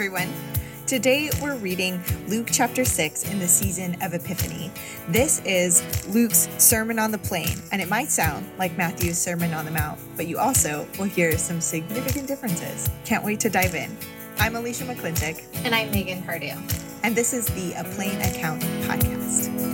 everyone. Today we're reading Luke chapter 6 in the season of Epiphany. This is Luke's Sermon on the Plain, and it might sound like Matthew's Sermon on the Mount, but you also will hear some significant differences. Can't wait to dive in. I'm Alicia McClintock. And I'm Megan Pardue. And this is the A Plain Account podcast.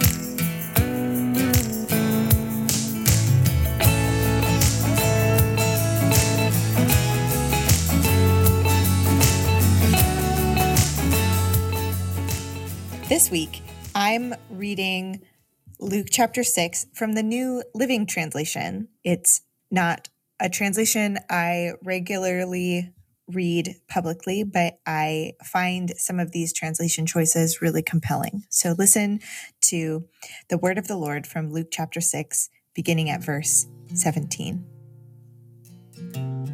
Week, I'm reading Luke chapter 6 from the New Living Translation. It's not a translation I regularly read publicly, but I find some of these translation choices really compelling. So listen to the word of the Lord from Luke chapter 6, beginning at verse 17.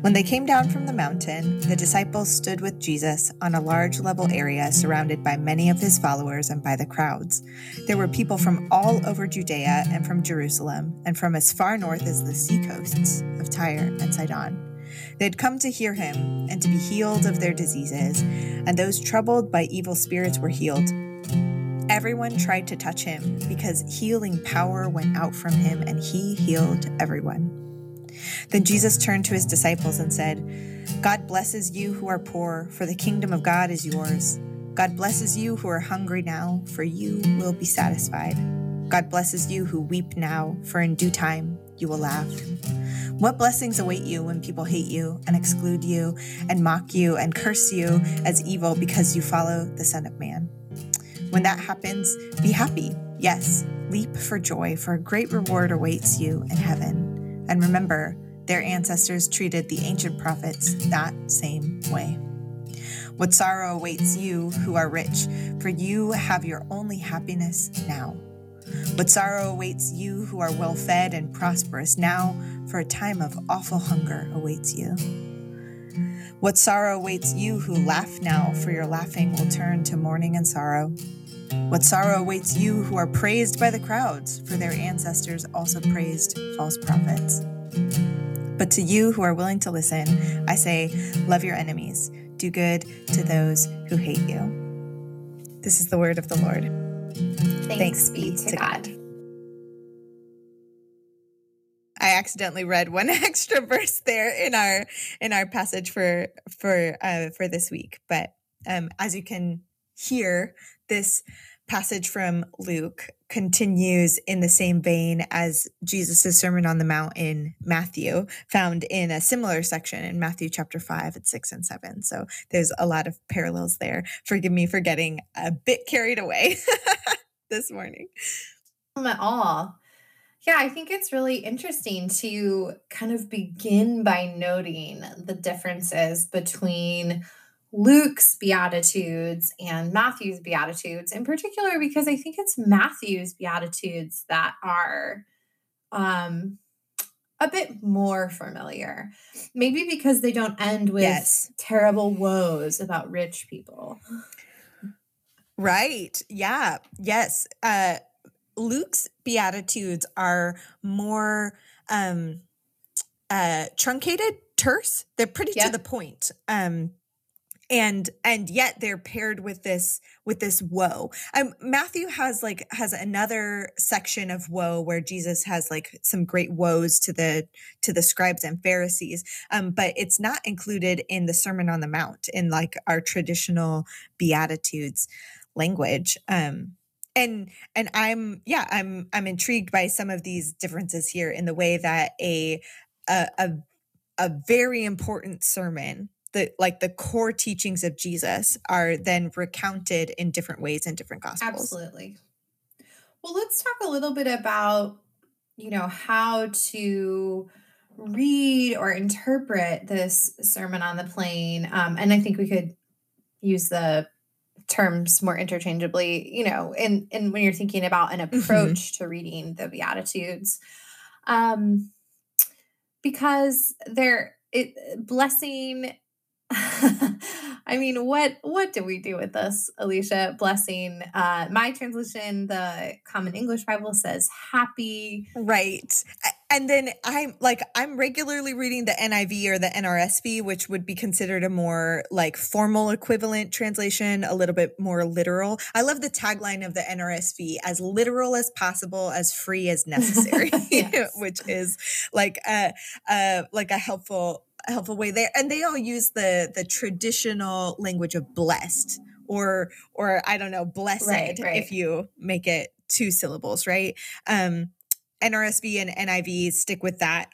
When they came down from the mountain, the disciples stood with Jesus on a large level area surrounded by many of his followers and by the crowds. There were people from all over Judea and from Jerusalem, and from as far north as the seacoasts of Tyre and Sidon. They had come to hear him and to be healed of their diseases, and those troubled by evil spirits were healed. Everyone tried to touch him because healing power went out from him, and he healed everyone. Then Jesus turned to his disciples and said, God blesses you who are poor, for the kingdom of God is yours. God blesses you who are hungry now, for you will be satisfied. God blesses you who weep now, for in due time you will laugh. What blessings await you when people hate you and exclude you and mock you and curse you as evil because you follow the Son of Man? When that happens, be happy. Yes, leap for joy, for a great reward awaits you in heaven. And remember, their ancestors treated the ancient prophets that same way. What sorrow awaits you who are rich, for you have your only happiness now. What sorrow awaits you who are well fed and prosperous now, for a time of awful hunger awaits you. What sorrow awaits you who laugh now, for your laughing will turn to mourning and sorrow. What sorrow awaits you who are praised by the crowds, for their ancestors also praised false prophets. But to you who are willing to listen, I say, love your enemies, do good to those who hate you. This is the word of the Lord. Thanks, Thanks be to God. God. I accidentally read one extra verse there in our in our passage for for uh, for this week, but um, as you can hear, this passage from Luke continues in the same vein as Jesus' Sermon on the Mount in Matthew, found in a similar section in Matthew chapter 5 at 6 and 7. So there's a lot of parallels there. Forgive me for getting a bit carried away this morning. At all. Yeah, I think it's really interesting to kind of begin by noting the differences between Luke's Beatitudes and Matthew's Beatitudes, in particular, because I think it's Matthew's Beatitudes that are um, a bit more familiar. Maybe because they don't end with yes. terrible woes about rich people. Right. Yeah. Yes. Uh, Luke's Beatitudes are more um, uh, truncated, terse. They're pretty yep. to the point. Um, and and yet they're paired with this with this woe. Um, matthew has like has another section of woe where jesus has like some great woes to the to the scribes and pharisees um, but it's not included in the sermon on the mount in like our traditional beatitudes language um and and i'm yeah i'm i'm intrigued by some of these differences here in the way that a a, a, a very important sermon the like the core teachings of Jesus are then recounted in different ways in different gospels. Absolutely. Well, let's talk a little bit about you know how to read or interpret this sermon on the plain um, and i think we could use the terms more interchangeably you know in, in when you're thinking about an mm-hmm. approach mm-hmm. to reading the beatitudes um because they're it blessing I mean, what what do we do with this, Alicia? Blessing. Uh, my translation, the Common English Bible says happy. Right. and then I'm like I'm regularly reading the NIV or the NRSV, which would be considered a more like formal equivalent translation, a little bit more literal. I love the tagline of the NRSV as literal as possible, as free as necessary, which is like a, a like a helpful helpful way there. And they all use the the traditional language of blessed or or I don't know, blessed right, right. if you make it two syllables, right? Um NRSV and NIV stick with that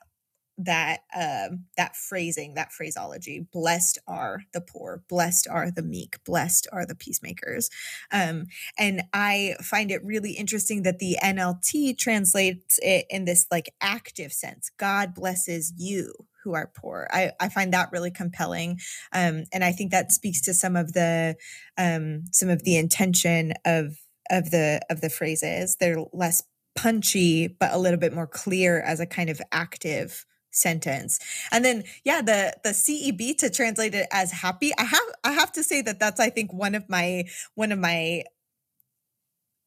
that um that phrasing that phraseology blessed are the poor blessed are the meek blessed are the peacemakers. Um and i find it really interesting that the nlt translates it in this like active sense god blesses you who are poor. I i find that really compelling um and i think that speaks to some of the um some of the intention of of the of the phrases. They're less punchy but a little bit more clear as a kind of active sentence and then yeah the the ceb to translate it as happy i have i have to say that that's i think one of my one of my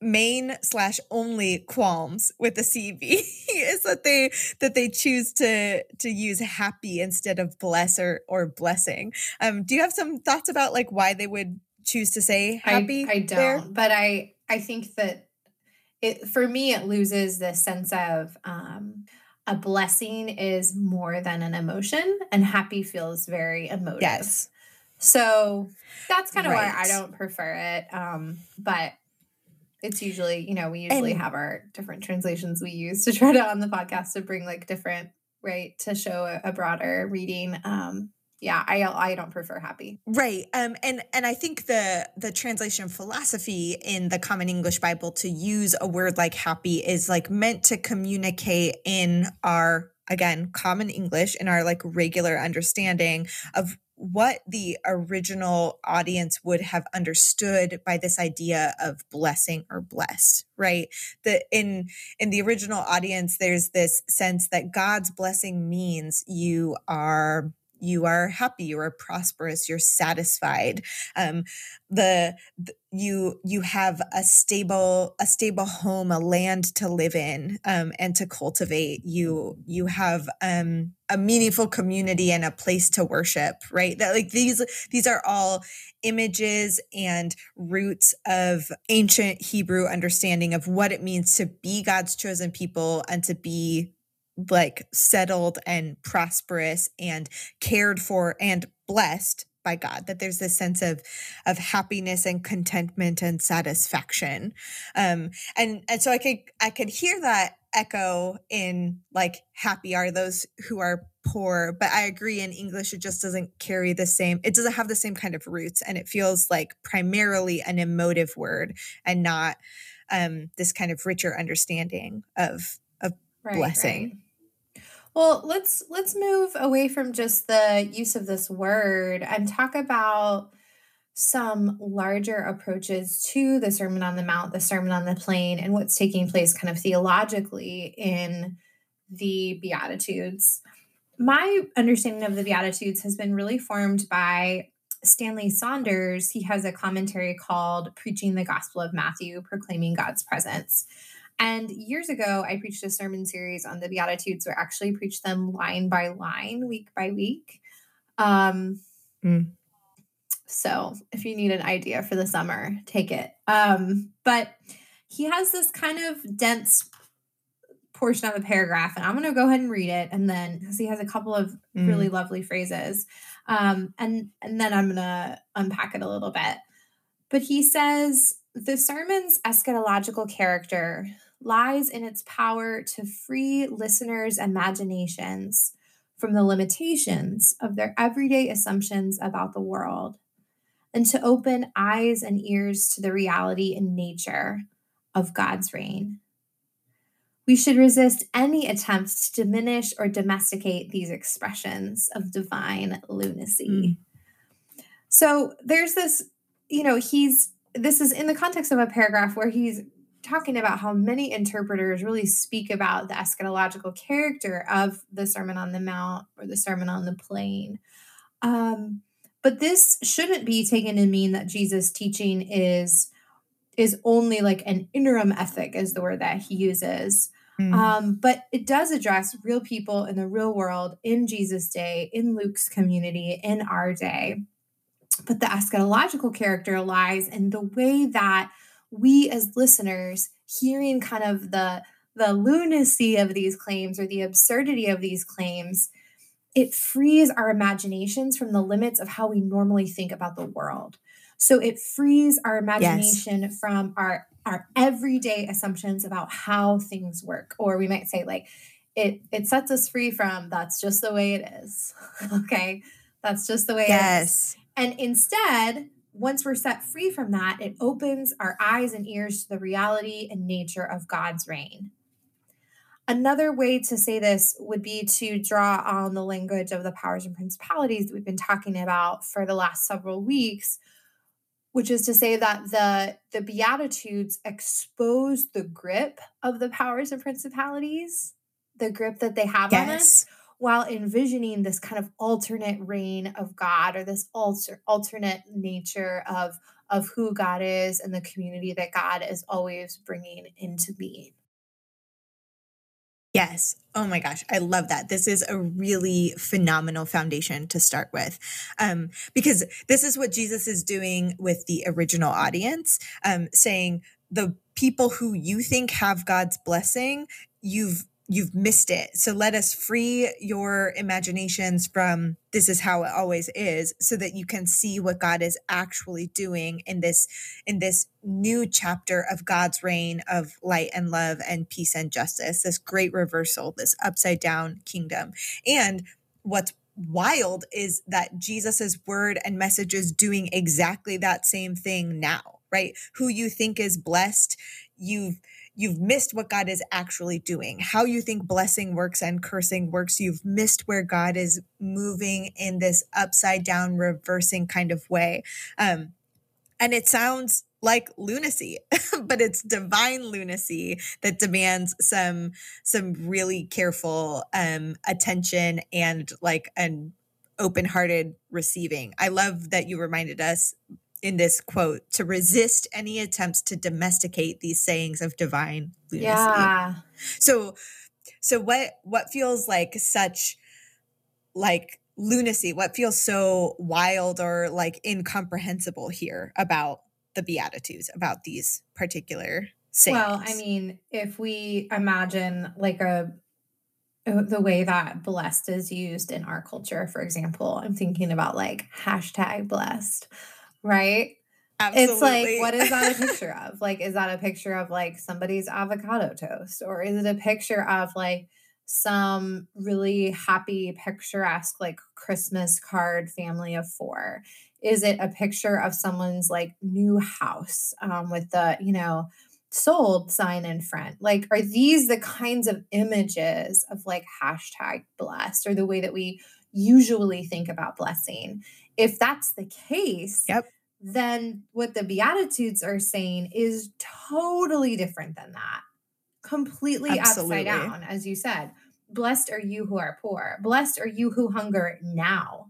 main slash only qualms with the CEB is that they that they choose to to use happy instead of bless or or blessing. Um, do you have some thoughts about like why they would choose to say happy? I, I don't, there? but I I think that it for me it loses the sense of um a blessing is more than an emotion and happy feels very emotive yes so that's kind of right. why i don't prefer it um but it's usually you know we usually and, have our different translations we use to try to on the podcast to bring like different right to show a, a broader reading um yeah i i don't prefer happy. Right um and and i think the the translation philosophy in the common english bible to use a word like happy is like meant to communicate in our again common english in our like regular understanding of what the original audience would have understood by this idea of blessing or blessed right? That in in the original audience there's this sense that god's blessing means you are you are happy you are prosperous you're satisfied. Um, the, the, you you have a stable a stable home a land to live in um, and to cultivate. You you have um, a meaningful community and a place to worship right? That like these these are all images and roots of ancient hebrew understanding of what it means to be god's chosen people and to be like settled and prosperous and cared for and blessed by God that there's this sense of of happiness and contentment and satisfaction. Um and and so I could I could hear that echo in like happy are those who are poor but I agree in English it just doesn't carry the same it doesn't have the same kind of roots and it feels like primarily an emotive word and not um this kind of richer understanding of right, blessing right. Well, let's let's move away from just the use of this word and talk about some larger approaches to the Sermon on the Mount, the Sermon on the Plain, and what's taking place kind of theologically in the Beatitudes. My understanding of the Beatitudes has been really formed by Stanley Saunders. He has a commentary called Preaching the Gospel of Matthew, Proclaiming God's Presence. And years ago, I preached a sermon series on the Beatitudes where I actually preached them line by line, week by week. Um, mm. So if you need an idea for the summer, take it. Um, but he has this kind of dense portion of a paragraph, and I'm going to go ahead and read it. And then, because he has a couple of mm. really lovely phrases, um, and and then I'm going to unpack it a little bit. But he says the sermon's eschatological character lies in its power to free listeners' imaginations from the limitations of their everyday assumptions about the world and to open eyes and ears to the reality and nature of God's reign. We should resist any attempts to diminish or domesticate these expressions of divine lunacy. Mm. So there's this, you know, he's, this is in the context of a paragraph where he's talking about how many interpreters really speak about the eschatological character of the Sermon on the Mount or the Sermon on the Plain. Um, but this shouldn't be taken to mean that Jesus' teaching is is only like an interim ethic, is the word that he uses. Mm. Um, but it does address real people in the real world, in Jesus' day, in Luke's community, in our day. But the eschatological character lies in the way that we as listeners, hearing kind of the the lunacy of these claims or the absurdity of these claims, it frees our imaginations from the limits of how we normally think about the world. So it frees our imagination yes. from our our everyday assumptions about how things work or we might say like it it sets us free from that's just the way it is. okay? That's just the way yes. And instead, once we're set free from that, it opens our eyes and ears to the reality and nature of God's reign. Another way to say this would be to draw on the language of the powers and principalities that we've been talking about for the last several weeks, which is to say that the, the Beatitudes expose the grip of the powers and principalities, the grip that they have yes. on us, while envisioning this kind of alternate reign of God or this alter, alternate nature of, of who God is and the community that God is always bringing into being. Yes. Oh my gosh. I love that. This is a really phenomenal foundation to start with. Um, because this is what Jesus is doing with the original audience, um, saying the people who you think have God's blessing, you've you've missed it. So let us free your imaginations from this is how it always is so that you can see what God is actually doing in this in this new chapter of God's reign of light and love and peace and justice. This great reversal, this upside down kingdom. And what's wild is that Jesus's word and message is doing exactly that same thing now, right? Who you think is blessed, you've you've missed what God is actually doing. How you think blessing works and cursing works, you've missed where God is moving in this upside down, reversing kind of way. Um, and it sounds like lunacy but it's divine lunacy that demands some some really careful um attention and like an open-hearted receiving i love that you reminded us in this quote to resist any attempts to domesticate these sayings of divine lunacy. Yeah. So so what what feels like such like lunacy what feels so wild or like incomprehensible here about the beatitudes about these particular sayings well i mean if we imagine like a uh, the way that blessed is used in our culture for example i'm thinking about like hashtag blessed right? Absolutely. It's like, what is that a picture of? Like, is that a picture of like somebody's avocado toast? Or is it a picture of like some really happy, picturesque, like Christmas card family of four? Is it a picture of someone's like new house um, with the, you know, sold sign in front? Like, are these the kinds of images of like hashtag blessed or the way that we usually think about blessing? If that's the case, yep. then what the Beatitudes are saying is totally different than that. Completely Absolutely. upside down, as you said. Blessed are you who are poor. Blessed are you who hunger now.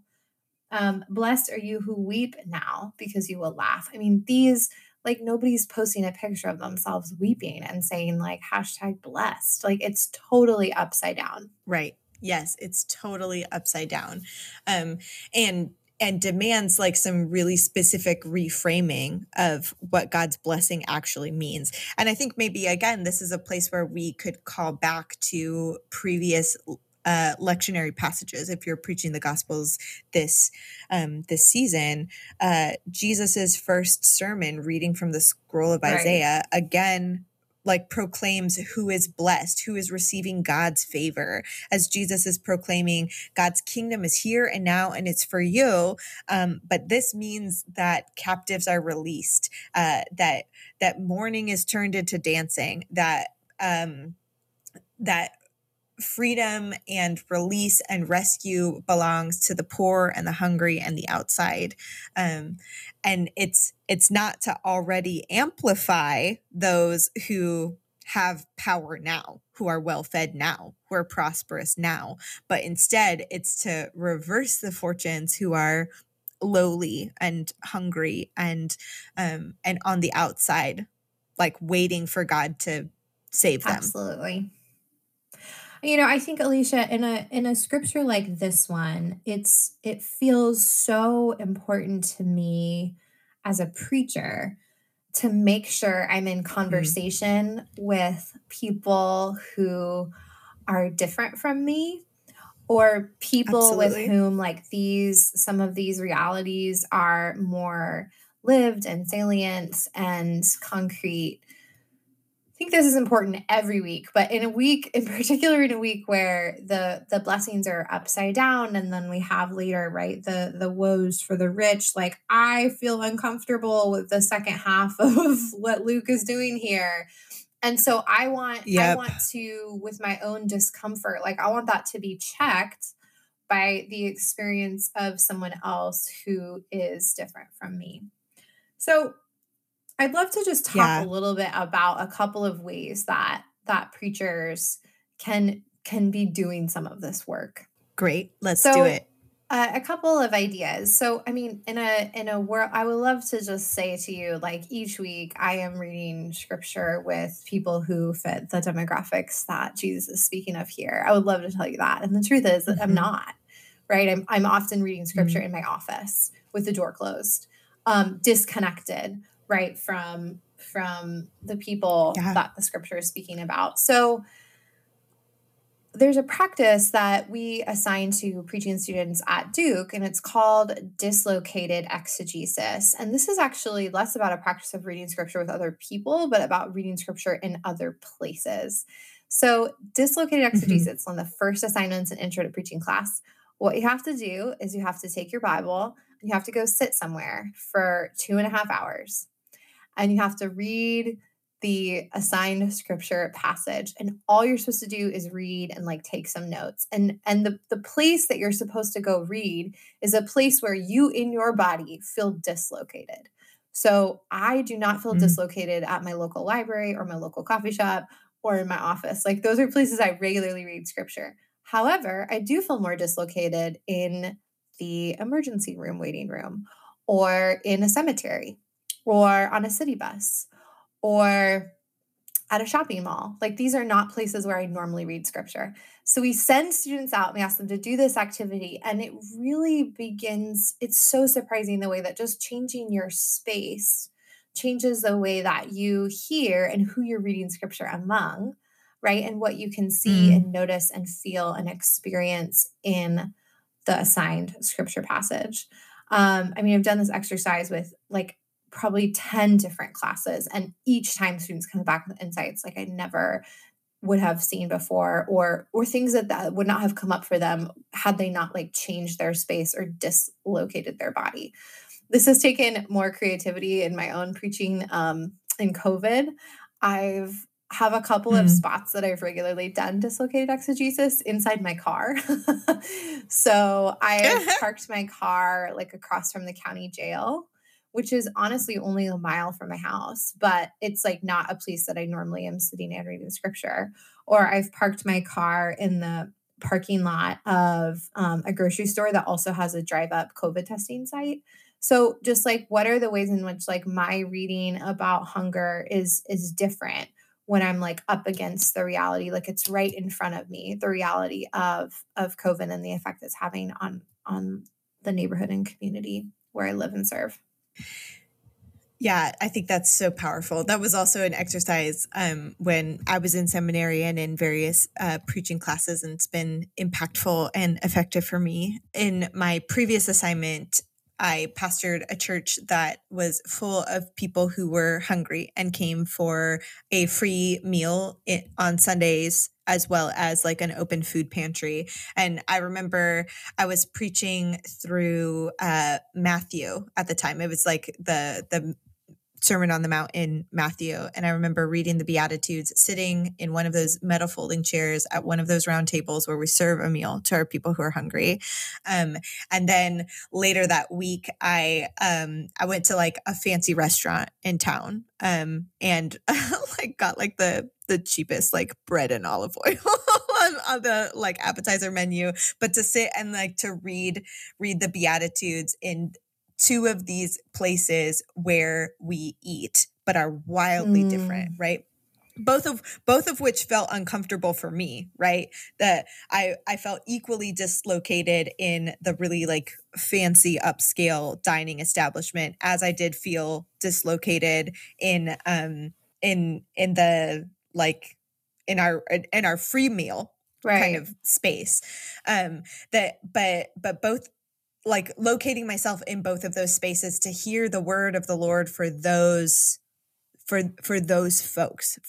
Um, blessed are you who weep now because you will laugh. I mean, these like nobody's posting a picture of themselves weeping and saying like hashtag blessed. Like it's totally upside down. Right. Yes, it's totally upside down. Um, and and demands like some really specific reframing of what God's blessing actually means. And I think maybe again, this is a place where we could call back to previous uh, lectionary passages. If you're preaching the Gospels this um, this season, uh, Jesus's first sermon, reading from the scroll of Isaiah, right. again like proclaims who is blessed, who is receiving God's favor, as Jesus is proclaiming God's kingdom is here and now, and it's for you. Um, but this means that captives are released, uh, that that mourning is turned into dancing, that um, that freedom and release and rescue belongs to the poor and the hungry and the outside. Um, and it's it's not to already amplify those who have power now who are well fed now who are prosperous now but instead it's to reverse the fortunes who are lowly and hungry and um and on the outside like waiting for god to save them. Absolutely You know, I think Alicia in a in a scripture like this one, it's it feels so important to me as a preacher to make sure I'm in Mm. conversation with people who are different from me or people with whom like these some of these realities are more lived and salient and concrete think this is important every week, but in a week, in particular, in a week where the the blessings are upside down, and then we have later, right, the the woes for the rich. Like I feel uncomfortable with the second half of what Luke is doing here, and so I want I want to with my own discomfort, like I want that to be checked by the experience of someone else who is different from me. So I'd love to just talk a little bit about a couple of ways that that preachers can can be doing some of this work. Great. Let's do it. uh, a couple of ideas. So I mean, in a in a world, I would love to just say to you, like each week, I am reading scripture with people who fit the demographics that Jesus is speaking of here. I would love to tell you that, and the truth is that I'm Mhm. not. Right? I'm I'm often reading scripture Mm. in my office with the door closed, um, disconnected, right from from the people Yeah. that the scripture is speaking about. So there's a practice that we assign to preaching students at Duke, and it's called dislocated exegesis. And this is actually less about a practice of reading scripture with other people, but about reading scripture in other places. So, dislocated Mhm. exegesis, one of the first assignments in intro to preaching class. What you have to do is you have to take your Bible and you have to go sit somewhere for two and a half hours and you have to read the assigned scripture passage and all you're supposed to do is read and like take some notes. And and the the place that you're supposed to go read is a place where you in your body feel dislocated. So i do not feel Mm. dislocated at my local library or my local coffee shop or in my office. Like those are places i regularly read scripture. However i do feel more dislocated in the emergency room waiting room or in a cemetery or on a city bus or at a shopping mall. Like these are not places where I normally read scripture. So we send students out and we ask them to do this activity and it really begins it's so surprising the way that just changing your space changes the way that you hear and who you're reading scripture among, right? And what you can see Mm. and notice and feel and experience in the assigned scripture passage. Um, I mean, I've done this exercise with like probably 10 different classes, and each time students come back with insights like I never would have seen before or or things that, that would not have come up for them had they not like changed their space or dislocated their body. This has taken more creativity in my own preaching um, in covid. I've have a couple of Mm. spots that i've regularly done dislocated exegesis inside my car. So i've parked my car like across from the county jail which is honestly only a mile from my house, but it's like not a place that I normally am sitting and reading scripture. Or I've parked my car in the parking lot of um, a grocery store that also has a drive up COVID testing site. So just like what are the ways in which like my reading about hunger is is different when I'm like up against the reality, like it's right in front of me, the reality of of COVID and the effect it's having on on the neighborhood and community where I live and serve. Yeah, I think that's so powerful. That was also an exercise um, when I was in seminary and in various uh, preaching classes, and it's been impactful and effective for me. In my previous assignment, I pastored a church that was full of people who were hungry and came for a free meal on Sundays, as well as like an open food pantry. And I remember I was preaching through uh, Matthew at the time. It was like the the Sermon on the Mount in Matthew. And I remember reading the Beatitudes, sitting in one of those metal folding chairs at one of those round tables where we serve a meal to our people who are hungry. Um, and then later that week, I um, I went to like a fancy restaurant in town um, and like got like the the cheapest like bread and olive oil on, on the like appetizer menu. But to sit and like to read read the Beatitudes in two of these places where we eat but are wildly different right? Both of both of which felt uncomfortable for me right? That i i felt equally dislocated in the really like fancy upscale dining establishment as i did feel dislocated in um in in the like in our in our free meal right. kind of space. Um that but but both like locating myself in both of those spaces to hear the word of the lord for those for for those folks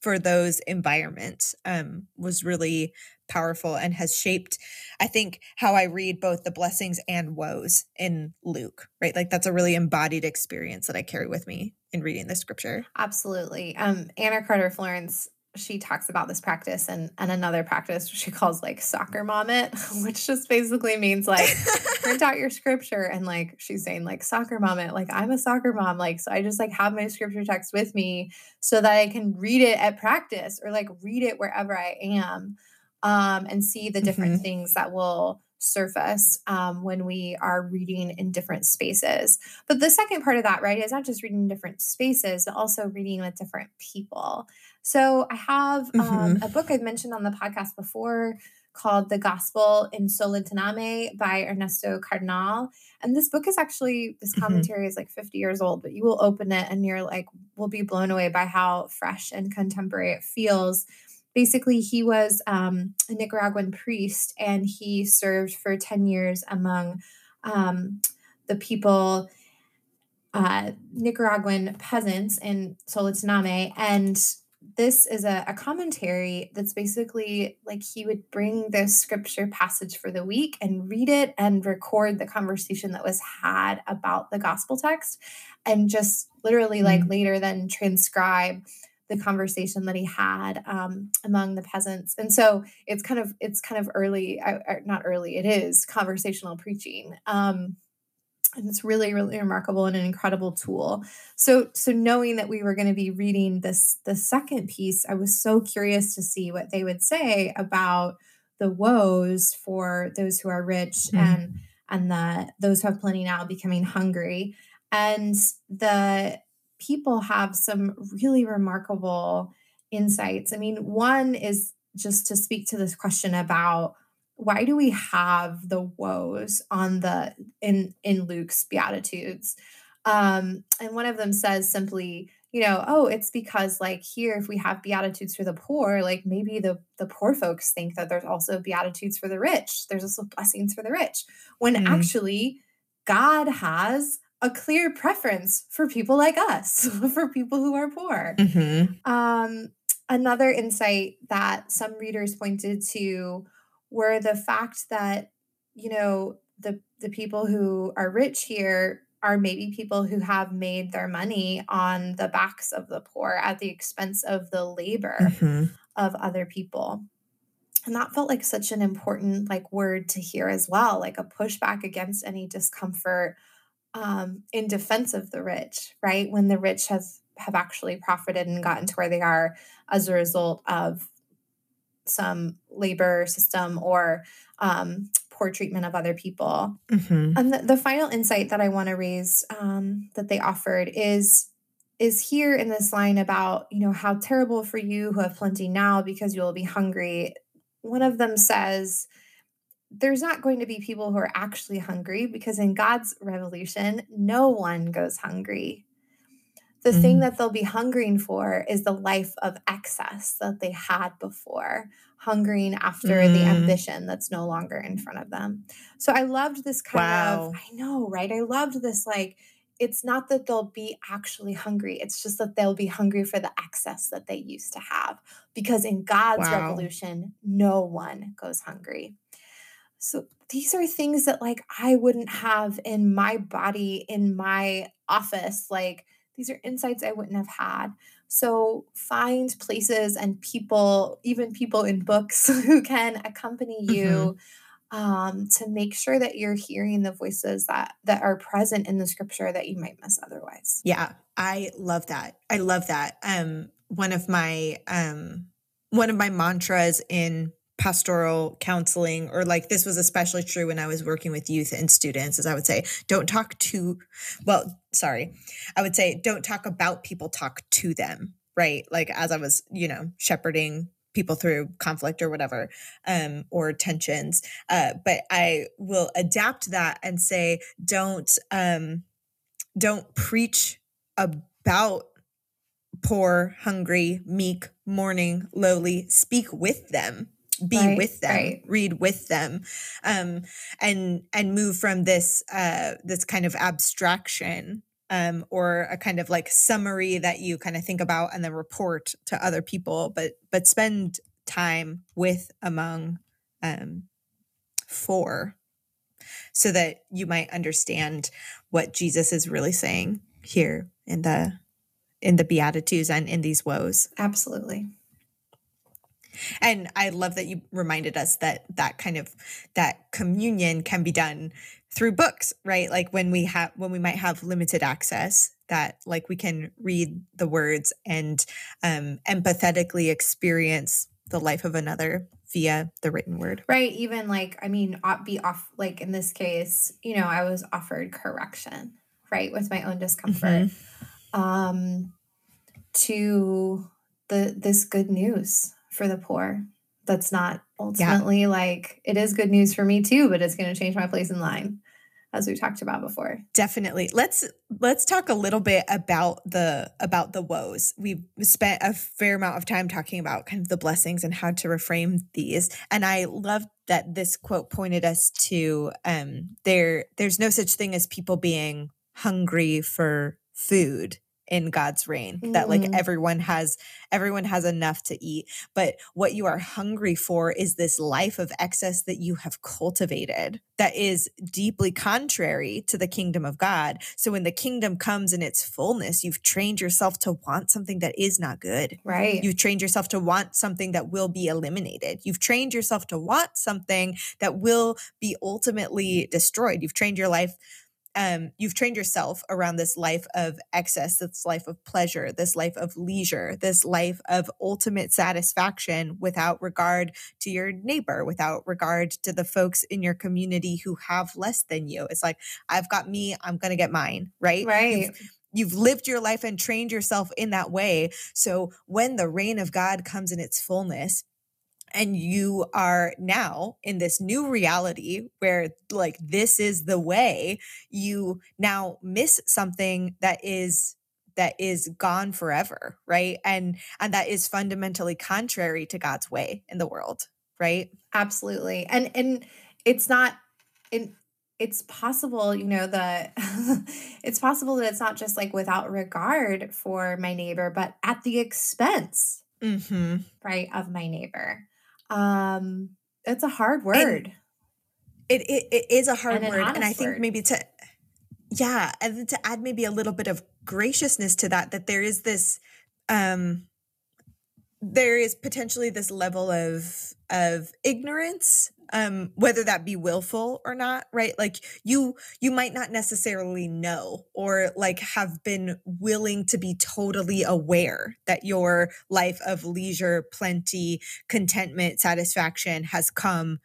for those environments um, was really powerful and has shaped i think how i read both the blessings and woes in luke right? Like that's a really embodied experience that i carry with me in reading the scripture. Absolutely. Um anna carter florence she talks about this practice and, and another practice she calls like soccer mom it, which just basically means like print out your scripture and like she's saying like soccer mom it, like I'm a soccer mom. Like so I just like have my scripture text with me so that I can read it at practice or like read it wherever I am um and see the different mm-hmm. things that will surface um, when we are reading in different spaces. But the second part of that, right, is not just reading in different spaces, but also reading with different people. So I have um, mm-hmm. a book I've mentioned on the podcast before called The Gospel in Solentiname by Ernesto Cardenal. And this book is actually, this mm-hmm. commentary mm-hmm. is like 50 years old, but you will open it and you're like, will be blown away by how fresh and contemporary it feels. Basically, he was um, a Nicaraguan priest and he served for 10 years among um, the people uh, Nicaraguan peasants in Solentiname. And this is a, a, commentary that's basically like he would bring the scripture passage for the week and read it and record the conversation that was had about the gospel text and just literally mm-hmm. like later then transcribe the conversation that he had um, among the peasants and so it's kind of it's kind of early uh, not early it is conversational preaching um, and it's really really remarkable and an incredible tool. So so knowing that we were going to be reading this the second piece i was so curious to see what they would say about the woes for those who are rich mm-hmm. and and the those who have plenty now becoming hungry. And the people have some really remarkable insights. I mean one is just to speak to this question about why do we have the woes on the in in Luke's beatitudes? Um, and one of them says simply, you know, oh, it's because like here, if we have beatitudes for the poor, like maybe the the poor folks think that there's also beatitudes for the rich. There's also blessings for the rich, when mm. actually God has a clear preference for people like us, for people who are poor. Mm-hmm. Um, another insight that some readers pointed to were the fact that you know the the people who are rich here are maybe people who have made their money on the backs of the poor at the expense of the labor mm-hmm. of other people and that felt like such an important like word to hear as well like a pushback against any discomfort um, in defense of the rich right when the rich has have actually profited and gotten to where they are as a result of some labor system or um, poor treatment of other people. Mm-hmm. And the, the, final insight that I want to raise um, that they offered is is here in this line about you know how terrible for you who have plenty now because you will be hungry. One of them says. There's not going to be people who are actually hungry because in God's revolution, no one goes hungry the mm-hmm. thing that they'll be hungering for is the life of excess that they had before, hungering after mm. the ambition that's no longer in front of them. So I loved this kind wow. of, I know, right? I loved this like, it's not that they'll be actually hungry. It's just that they'll be hungry for the excess that they used to have. Because in God's wow. revolution, no one goes hungry. So these are things that like I wouldn't have in my body, in my office. Like, these are insights I wouldn't have had. So find places and people, even people in books who can accompany you mm-hmm. um, to make sure that you're hearing the voices that that are present in the scripture that you might miss otherwise. Yeah, I love that. I love that. Um, one of my um, one of my mantras in pastoral counseling or like this was especially true when I was working with youth and students as I would say don't talk to well sorry I would say don't talk about people talk to them right? Like as I was, you know, shepherding people through conflict or whatever um or tensions uh but i will adapt that and say don't um don't preach about poor hungry meek mourning lowly speak with them be Right, with them right. read with them um and and move from this uh this kind of abstraction um or a kind of like summary that you kind of think about and then report to other people but but spend time with among um for so that you might understand what Jesus is really saying here in the in the beatitudes and in these woes Absolutely. And i love that you reminded us that that kind of that communion can be done through books right? Like when we have when we might have limited access that like we can read the words and um empathetically experience the life of another via the written word. Right. Even like, I mean, be off, like in this case, you know, I was offered correction, right, with my own discomfort. Um, to the this good news for the poor. That's not ultimately like it is good news for me too, but it's going to change my place in line, as we talked about before. definitely let's let's talk a little bit about the about the woes we've spent a fair amount of time talking about kind of the blessings and how to reframe these and i love that this quote pointed us to um there there's no such thing as people being hungry for food in God's reign that like Mm. everyone has everyone has enough to eat but what you are hungry for is this life of excess that you have cultivated that is deeply contrary to the kingdom of God so when the kingdom comes in its fullness you've trained yourself to want something that is not good Right. You've trained yourself to want something that will be eliminated. You've trained yourself to want something that will be ultimately destroyed. You've trained your life, um, you've trained yourself around this life of excess, this life of pleasure, this life of leisure, this life of ultimate satisfaction without regard to your neighbor, without regard to the folks in your community who have less than you. It's like, I've got me, I'm gonna get mine, right? You've right. you've lived your life and trained yourself in that way. So when the reign of God comes in its fullness, and you are now in this new reality where like this is the way you now miss something that is that is gone forever right and and that is fundamentally contrary to god's way in the world right Absolutely. And and it's not in it's possible, you know, the it's possible that it's not just like without regard for my neighbor, but at the expense, mm-hmm. right, of my neighbor. Um it's a hard word. it, it it is a hard And an word and i think word. maybe to yeah and to add maybe a little bit of graciousness to that that there is this um there is potentially this level of of ignorance um whether that be willful or not right? Like you you might not necessarily know or like have been willing to be totally aware that your life of leisure plenty contentment satisfaction has come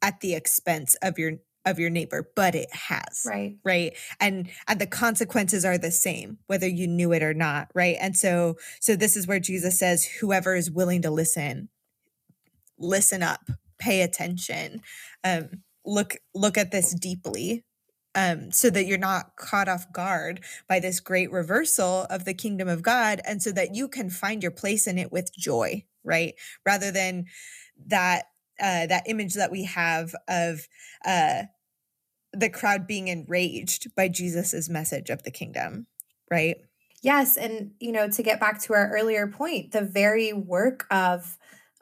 at the expense of your of your neighbor but it has Right. right? And and the consequences are the same whether you knew it or not right? And so so this is where jesus says whoever is willing to listen listen up pay attention um look look at this deeply um so that you're not caught off guard by this great reversal of the kingdom of god and so that you can find your place in it with joy right? Rather than that uh that image that we have of uh the crowd being enraged by Jesus's message of the kingdom, right? Yes, and you know, to get back to our earlier point, the very work of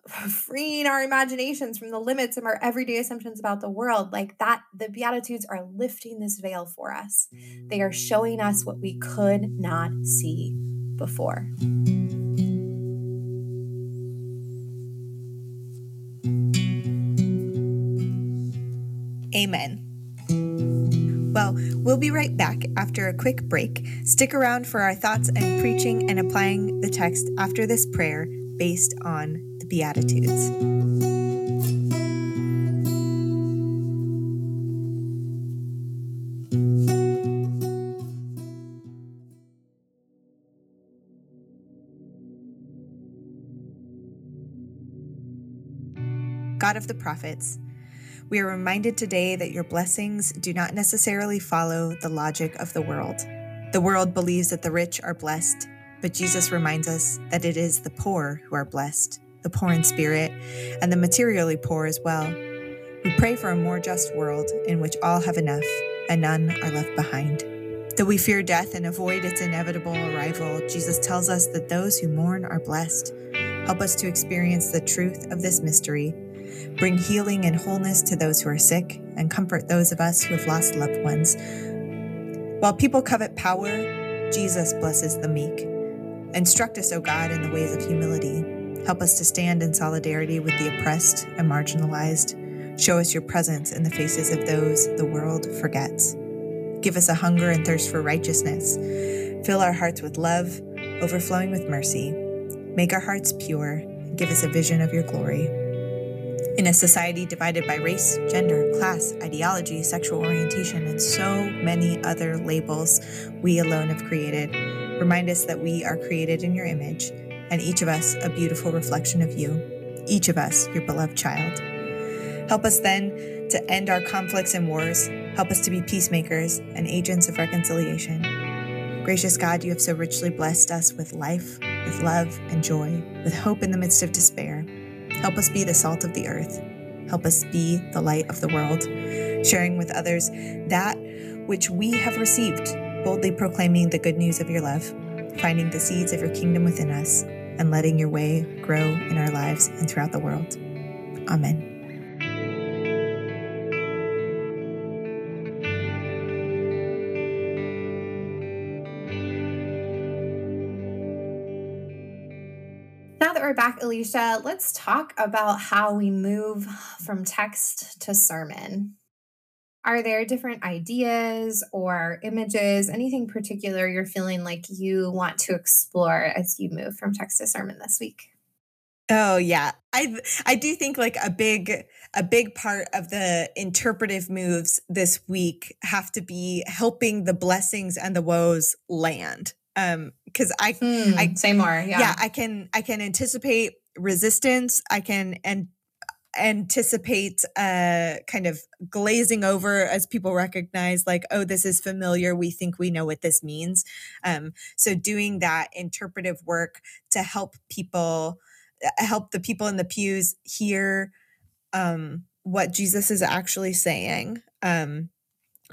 freeing our imaginations from the limits of our everyday assumptions about the world, like that, the Beatitudes are lifting this veil for us. They are showing us what we could not see before. Amen. Well, we'll be right back after a quick break. Stick around for our thoughts and preaching and applying the text after this prayer based on the Beatitudes. God of the prophets, we are reminded today that your blessings do not necessarily follow the logic of the world. The world believes that the rich are blessed, but Jesus reminds us that it is the poor who are blessed, the poor in spirit, and the materially poor as well. We pray for a more just world in which all have enough and none are left behind. Though we fear death and avoid its inevitable arrival, Jesus tells us that those who mourn are blessed. Help us to experience the truth of this mystery. Bring healing and wholeness to those who are sick, and comfort those of us who have lost loved ones. While people covet power, Jesus blesses the meek. Instruct us, O God, in the ways of humility. Help us to stand in solidarity with the oppressed and marginalized. Show us your presence in the faces of those the world forgets. Give us a hunger and thirst for righteousness. Fill our hearts with love, overflowing with mercy. Make our hearts pure. And give us a vision of your glory. In a society divided by race, gender, class, ideology, sexual orientation, and so many other labels we alone have created, remind us that we are created in your image, and each of us a beautiful reflection of you, each of us your beloved child. Help us then to end our conflicts and wars. Help us to be peacemakers and agents of reconciliation. Gracious God, you have so richly blessed us with life, with love and joy, with hope in the midst of despair. Help us be the salt of the earth. Help us be the light of the world, sharing with others that which we have received, boldly proclaiming the good news of your love, finding the seeds of your kingdom within us, and letting your way grow in our lives and throughout the world. Amen. Alicia, let's talk about how we move from text to sermon. Are there different ideas or images, anything particular you're feeling like you want to explore as you move from text to sermon this week? Oh yeah. I I do think like a big a big part of the interpretive moves this week have to be helping the blessings and the woes land um because i mm, i say more yeah. Yeah i can i can anticipate resistance. I can and anticipate uh kind of glazing over as people recognize like oh this is familiar. We think we know what this means. Um so doing that interpretive work to help people uh, help the people in the pews hear um what jesus is actually saying um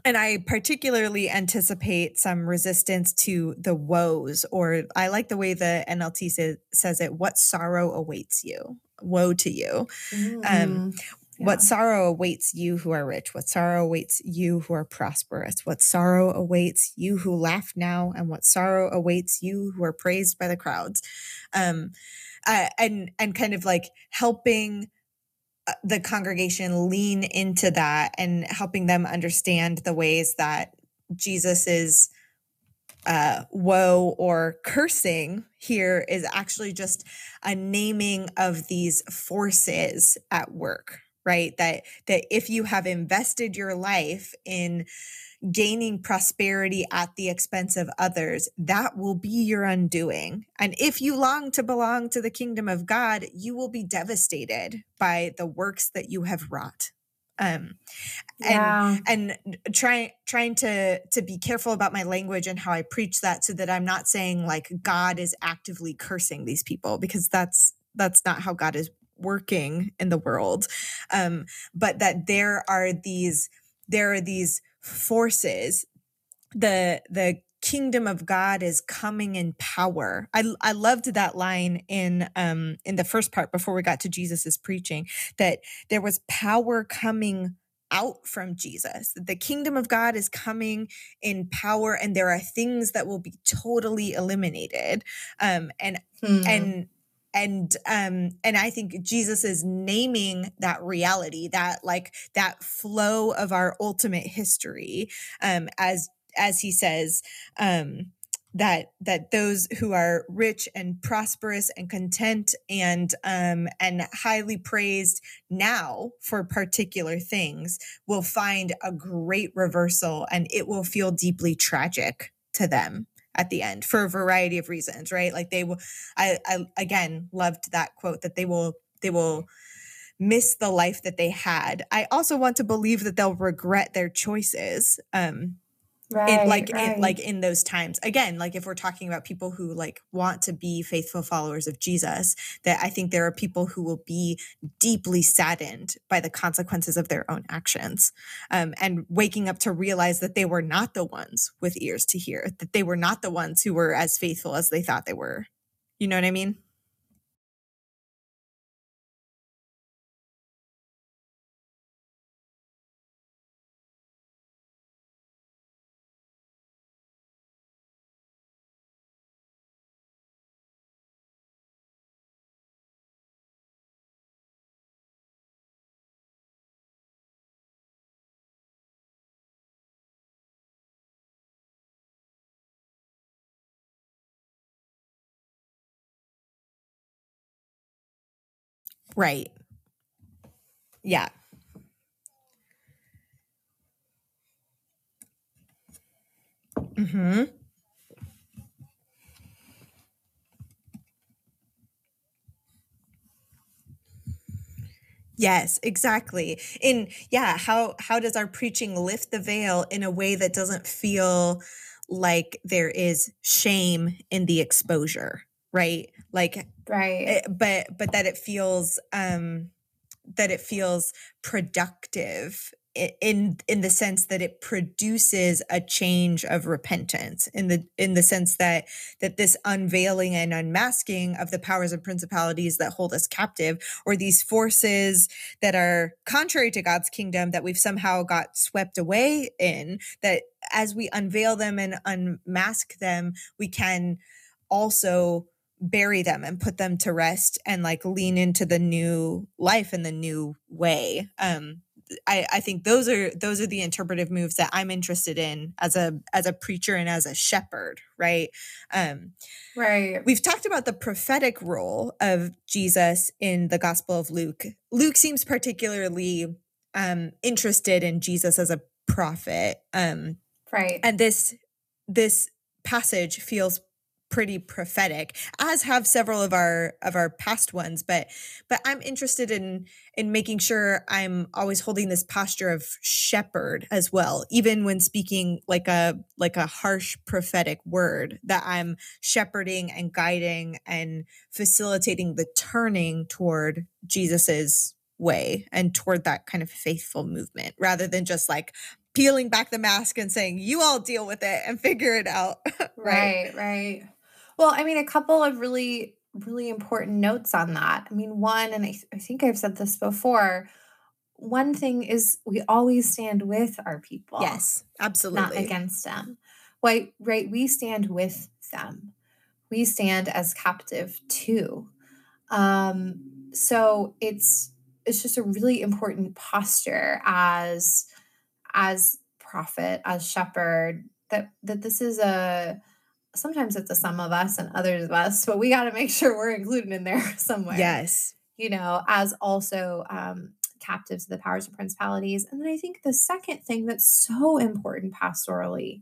and I particularly anticipate some resistance to the woes, or I like the way the NLT say, says it what sorrow awaits you? Woe to you. Um, mm, yeah. What sorrow awaits you who are rich? What sorrow awaits you who are prosperous? What sorrow awaits you who laugh now? And what sorrow awaits you who are praised by the crowds? Um, uh, and and kind of like helping the congregation lean into that and helping them understand the ways that Jesus is uh, woe or cursing here is actually just a naming of these forces at work right? That that if you have invested your life in gaining prosperity at the expense of others, that will be your undoing. And if you long to belong to the kingdom of God, you will be devastated by the works that you have wrought. Um, yeah. and and trying trying to to be careful about my language and how I preach that so that I'm not saying like God is actively cursing these people because that's that's not how God is working in the world um, but that there are these there are these forces the the kingdom of god is coming in power i i loved that line in um in the first part before we got to jesus's preaching that there was power coming out from Jesus. The kingdom of God is coming in power, and there are things that will be totally eliminated. Um, and hmm. and and um and i think jesus is naming that reality that like that flow of our ultimate history um as as he says um that that those who are rich and prosperous and content and um and highly praised now for particular things will find a great reversal and it will feel deeply tragic to them at the end for a variety of reasons, right? Like they will I I again loved that quote that they will they will miss the life that they had. I also want to believe that they'll regret their choices. Um, Right, in like right. in like in those times. Again like if we're talking about people who like want to be faithful followers of jesus that i think there are people who will be deeply saddened by the consequences of their own actions um, and waking up to realize that they were not the ones with ears to hear that they were not the ones who were as faithful as they thought they were. You know what i mean right. Yeah. Hmm Yes, exactly. In yeah, how how does our preaching lift the veil in a way that doesn't feel like there is shame in the exposure, right? Like right. eh, but but that it feels um that it feels productive in in the sense that it produces a change of repentance in the in the sense that that this unveiling and unmasking of the powers and principalities that hold us captive or these forces that are contrary to God's kingdom that we've somehow got swept away in that as we unveil them and unmask them we can also bury them and put them to rest and like lean into the new life and the new way um I, I think those are those are the interpretive moves that I'm interested in as a as a preacher and as a shepherd, right? Um, right. we've talked about the prophetic role of Jesus in the Gospel of Luke. Luke seems particularly um, interested in Jesus as a prophet, um, Right. and this this passage feels pretty prophetic as have several of our of our past ones but but i'm interested in in making sure i'm always holding this posture of shepherd as well even when speaking like a like a harsh prophetic word that i'm shepherding and guiding and facilitating the turning toward jesus's way and toward that kind of faithful movement rather than just like peeling back the mask and saying you all deal with it and figure it out Right, right. Well, I mean, a couple of really, really important notes on that. I mean, one, and I, I think I've said this before, one thing is we always stand with our people, yes absolutely. not against them. Right, right. We stand with them. We stand as captive too. Um, so it's it's just a really important posture as as prophet, as shepherd, that that this is a sometimes it's a some of us and others of us, but we got to make sure we're included in there somewhere. yes You know, as also um, captives of the powers and principalities. And then I think the second thing that's so important pastorally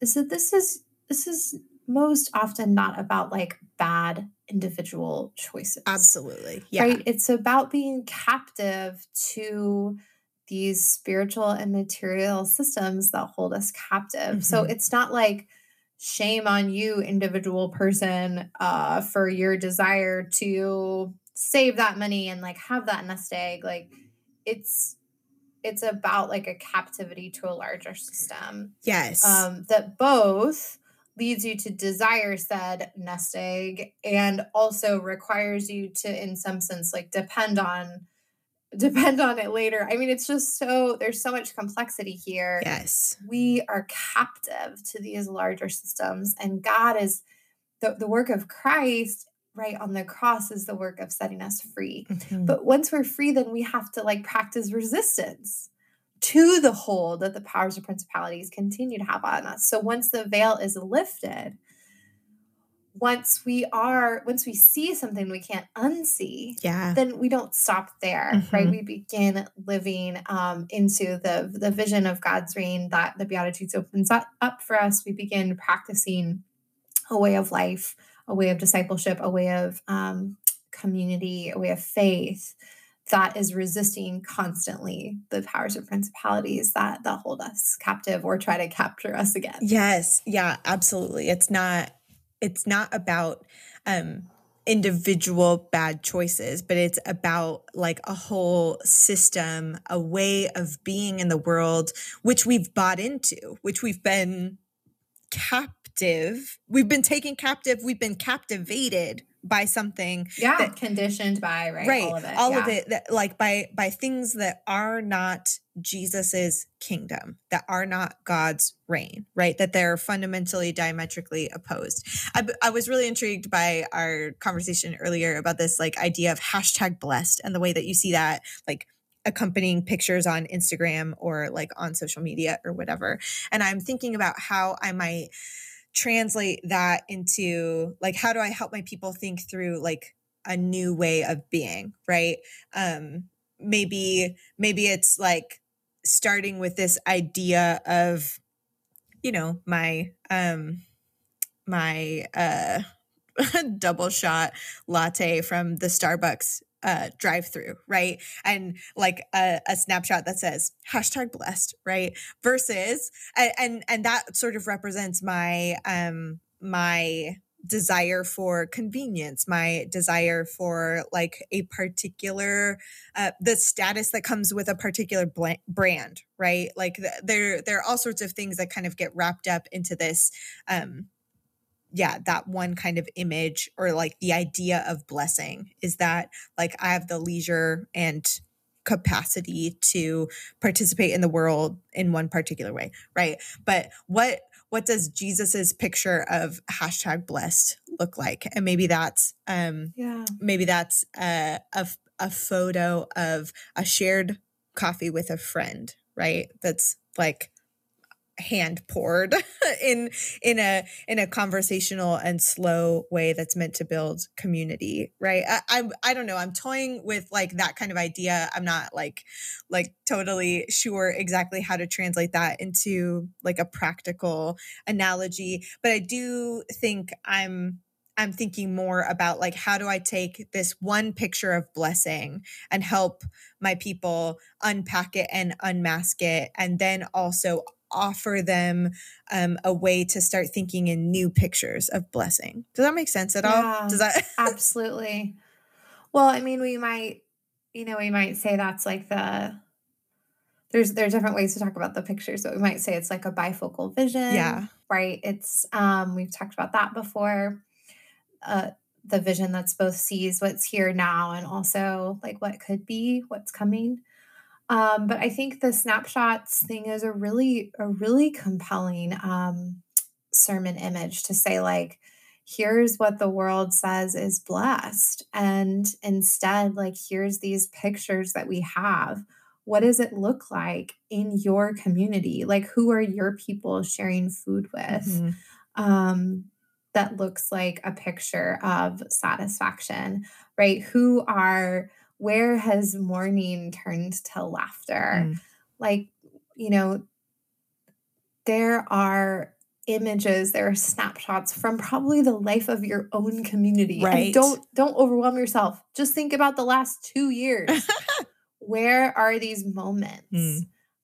is that this is this is most often not about like bad individual choices. absolutely yeah Right? It's about being captive to these spiritual and material systems that hold us captive. So Mhm. it's not like shame on you, individual person, uh, for your desire to save that money and like have that nest egg. Like it's it's about like a captivity to a larger system yes um, that both leads you to desire said nest egg and also requires you to in some sense like depend on depend on it later i mean it's just so there's so much complexity here yes we are captive to these larger systems and god is the, the work of christ right on the cross is the work of setting us free Mhm. but once we're free, then we have to like practice resistance to the hold that the powers of principalities continue to have on us. So once the veil is lifted, once we are, once we see something we can't unsee, yeah then we don't stop there, right? Mhm. We begin living um, into the the vision of God's reign that the Beatitudes opens up, up for us. We begin practicing a way of life, a way of discipleship, a way of um, community, a way of faith that is resisting constantly the powers of principalities that that hold us captive or try to capture us again. Yes, yeah, absolutely. It's not it's not about um individual bad choices, but it's about like a whole system, a way of being in the world which we've bought into, which we've been captive. We've been taken captive, we've been captivated by something yeah that, conditioned by right right all of it all yeah. of it that like by by things that are not jesus's kingdom that are not god's reign right? That they're fundamentally diametrically opposed. I, I was really intrigued by our conversation earlier about this like idea of hashtag blessed and the way that you see that like accompanying pictures on instagram or like on social media or whatever. And i'm thinking about how i might translate that into like how do I help my people think through like a new way of being, right? Um maybe maybe it's like starting with this idea of you know, my um my uh double shot latte from the Starbucks uh, drive through, right? And like a, a, snapshot that says hashtag blessed, right? Versus and, and and that sort of represents my um my desire for convenience my desire for like a particular uh, the status that comes with a particular bl- brand right like th- there there are all sorts of things that kind of get wrapped up into this um yeah, that one kind of image or like the idea of blessing is that like I have the leisure and capacity to participate in the world in one particular way, right? But what what does Jesus's picture of hashtag blessed look like? And maybe that's um yeah, maybe that's a a, a photo of a shared coffee with a friend, right? That's like hand poured in in a in a conversational and slow way that's meant to build community right? I, I i don't know i'm toying with like that kind of idea. I'm not like like totally sure exactly how to translate that into like a practical analogy but i do think i'm I'm thinking more about like how do I take this one picture of blessing and help my people unpack it and unmask it and then also offer them um, a way to start thinking in new pictures of blessing. Does that make sense at yeah, all? Does that absolutely? Well, I mean, we might, you know, we might say that's like the there's there's different ways to talk about the pictures, but we might say it's like a bifocal vision. Yeah. Right. It's um we've talked about that before. Uh the vision that's both sees what's here now and also like what could be, what's coming. Um, but I think the snapshots thing is a really, a really compelling um, sermon image to say, like, here's what the world says is blessed. And instead, like, here's these pictures that we have. What does it look like in your community? Like, who are your people sharing food with? Mm-hmm. Um, that looks like a picture of satisfaction, right? Who are where has mourning turned to laughter? Mm. Like, you know, there are images there are snapshots from probably the life of your own community. Right. and don't don't overwhelm yourself. Just think about the last two years. Where are these moments? Mm.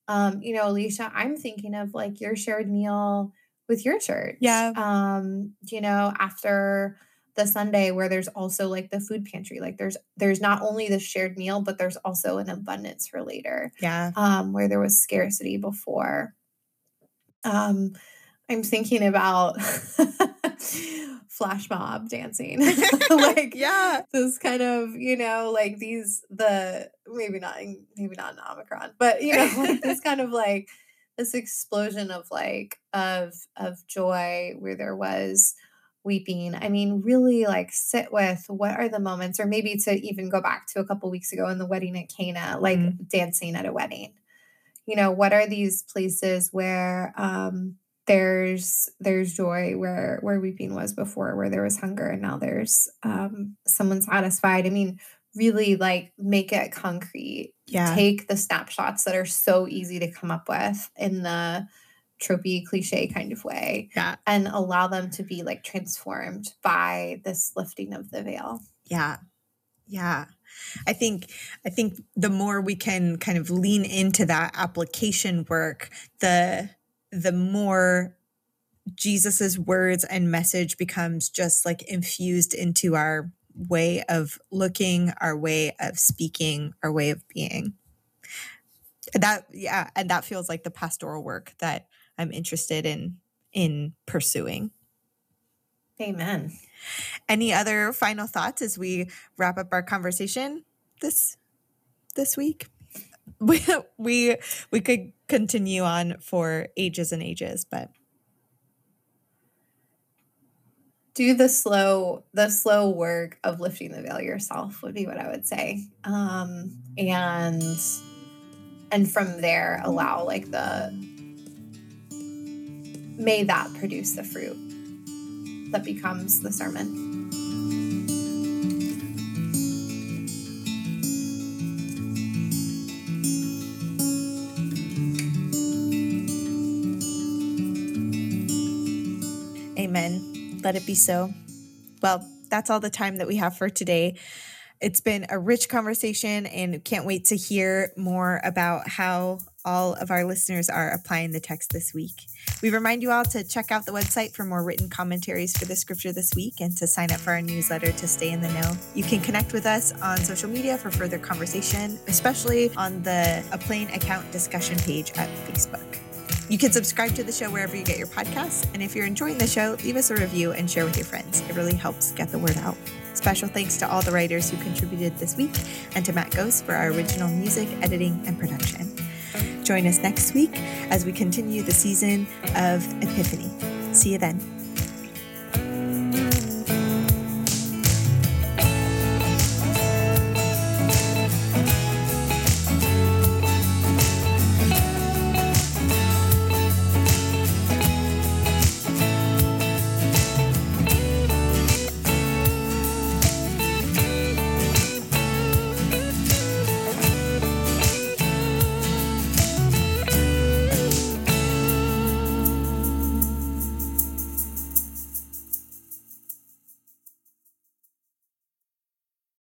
um you know alicia i'm thinking of like your shared meal with your church. Yeah. Um you know after the Sunday where there's also like the food pantry. Like there's there's not only the shared meal, but there's also an abundance for later. Yeah. Um, where there was scarcity before. Um, I'm thinking about flash mob dancing. like yeah. This kind of, you know, like these the maybe not maybe not an Omicron, but you know, like this kind of like this explosion of like of of joy where there was weeping. I mean, really like sit with what are the moments, or maybe to even go back to a couple weeks ago in the wedding at Cana, like mm. dancing at a wedding. You know, what are these places where um there's there's joy where where weeping was before, where there was hunger and now there's um someone satisfied. I mean, really like make it concrete. Yeah. Take the snapshots that are so easy to come up with in the tropey cliche kind of way yeah. and allow them to be like transformed by this lifting of the veil. Yeah. Yeah. I think I think the more we can kind of lean into that application work, the the more Jesus's words and message becomes just like infused into our way of looking, our way of speaking, our way of being. That yeah, and that feels like the pastoral work that I'm interested in in pursuing. Amen. Any other final thoughts as we wrap up our conversation this this week? We we we could continue on for ages and ages, but do the slow the slow work of lifting the veil yourself would be what I would say. Um and and from there allow like the may that produce the fruit that becomes the sermon. Amen. Let it be so. Well, that's all the time that we have for today. It's been a rich conversation and can't wait to hear more about how all of our listeners are applying the text this week. We remind you all to check out the website for more written commentaries for the scripture this week and to sign up for our newsletter to stay in the know. You can connect with us on social media for further conversation, especially on the A Plain Account discussion page at Facebook. You can subscribe to the show wherever you get your podcasts. And if you're enjoying the show, leave us a review and share with your friends. It really helps get the word out. Special thanks to all the writers who contributed this week and to Matt Ghost for our original music, editing, and production. Join us next week as we continue the season of Epiphany. See you then.